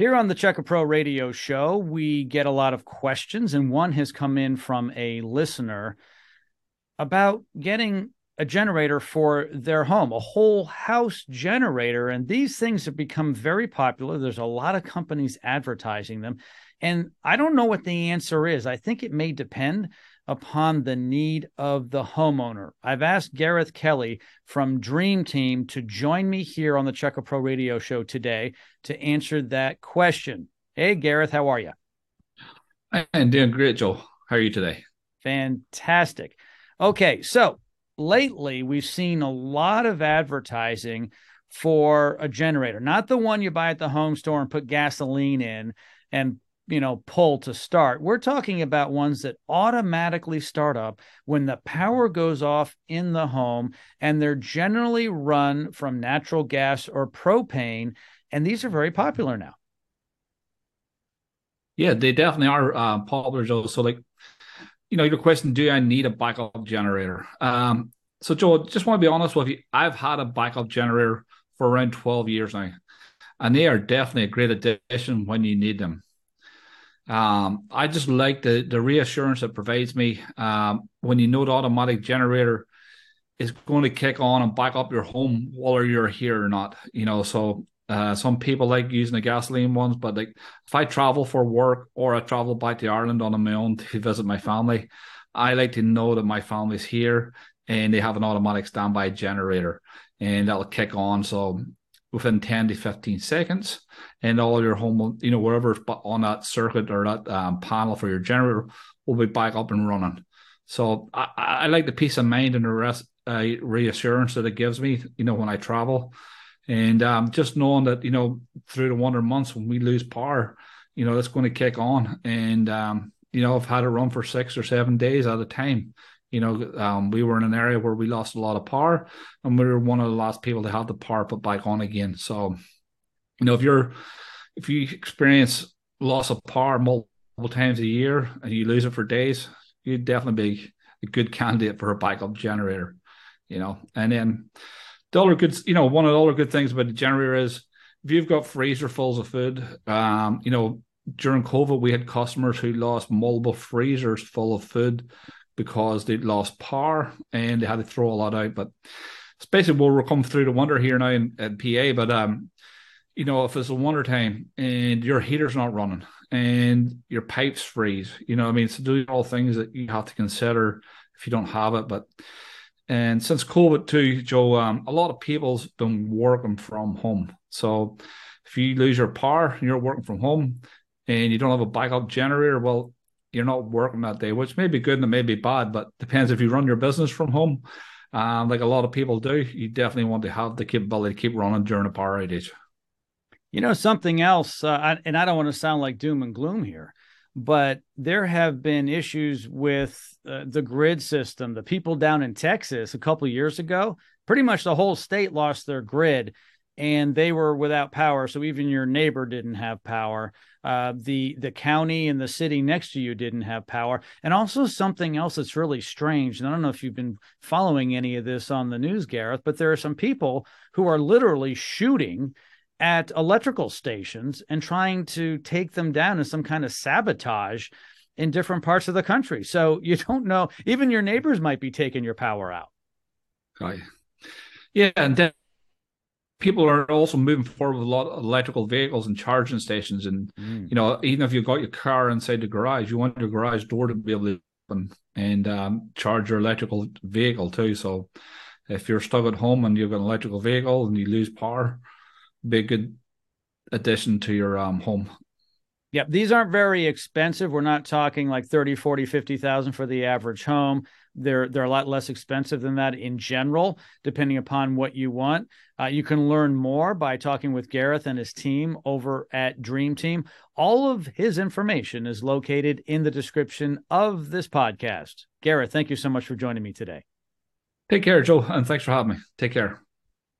Here on the Check A Pro radio show, we get a lot of questions, and one has come in from a listener about getting a generator for their home, a whole house generator. And these things have become very popular. There's a lot of companies advertising them. And I don't know what the answer is. I think it may depend upon the need of the homeowner. I've asked Gareth Kelly from Dream Team to join me here on the Check A Pro Radio Show today to answer that question. Hey, Gareth, how are you? I'm doing great, Joe. How are you today? Fantastic. Okay, so lately we've seen a lot of advertising for a generator, not the one you buy at the home store and put gasoline in and you know pull to start. We're talking about ones that automatically start up when the power goes off in the home and they're generally run from natural gas or propane and these are very popular now. Yeah, they definitely are uh, popular, Joe. So like you know, your question, do I need a backup generator? Um, so Joe, just want to be honest with you. I've had a backup generator for around 12 years now, and they are definitely a great addition when you need them. Um, I just like the the reassurance it provides me um, when you know the automatic generator is going to kick on and back up your home whether you're here or not. You know, so uh, some people like using the gasoline ones, but like if I travel for work or I travel back to Ireland on my own to visit my family, I like to know that my family's here and they have an automatic standby generator and that'll kick on. So within 10 to 15 seconds, and all your home, you know, wherever on that circuit or that um, panel for your generator will be back up and running. So I, I like the peace of mind and the rest, uh, reassurance that it gives me, you know, when I travel. And um, just knowing that, you know, through the winter months when we lose power, you know, it's going to kick on. And, um, you know, I've had it run for six or seven days at a time. You know, um, we were in an area where we lost a lot of power, and we were one of the last people to have the power put back on again. So, you know, if you're if you experience loss of power multiple times a year and you lose it for days, you'd definitely be a good candidate for a backup generator. You know, and then the other good, you know, one of the other good things about the generator is if you've got freezer fulls of food, um, you know, during COVID, we had customers who lost multiple freezers full of food because they lost power and they had to throw a lot out. But it's basically we're coming through the winter here now in, in PA. But um, you know, if it's a winter time and your heater's not running and your pipes freeze, you know, I mean, so these all things that you have to consider if you don't have it. But and since COVID too, Joe, um, a lot of people's been working from home. So if you lose your power and you're working from home and you don't have a backup generator, well, you're not working that day, which may be good and it may be bad, but depends if you run your business from home. Um, like a lot of people do, you definitely want to have the capability to keep running during a power outage. You know, something else, uh, and I don't want to sound like doom and gloom here, but there have been issues with uh, the grid system. The people down in Texas a couple years ago, pretty much the whole state lost their grid and they were without power. So even your neighbor didn't have power. Uh, the the county and the city next to you didn't have power. And also something else that's really strange. And I don't know if you've been following any of this on the news, Gareth, but there are some people who are literally shooting at electrical stations and trying to take them down in some kind of sabotage in different parts of the country. So you don't know, even your neighbors might be taking your power out. Right. Yeah. And then people are also moving forward with a lot of electrical vehicles and charging stations. And, mm. you know, even if you've got your car inside the garage, you want your garage door to be able to open and um, charge your electrical vehicle too. So if you're stuck at home and you've got an electrical vehicle and you lose power, be a good addition to your um, home. Yep, these aren't very expensive. We're not talking like 30, 40, 50,000 for the average home. They're they're a lot less expensive than that in general, depending upon what you want. Uh, you can learn more by talking with Gareth and his team over at Dream Team. All of his information is located in the description of this podcast. Gareth, thank you so much for joining me today. Take care, Joe, and thanks for having me. Take care.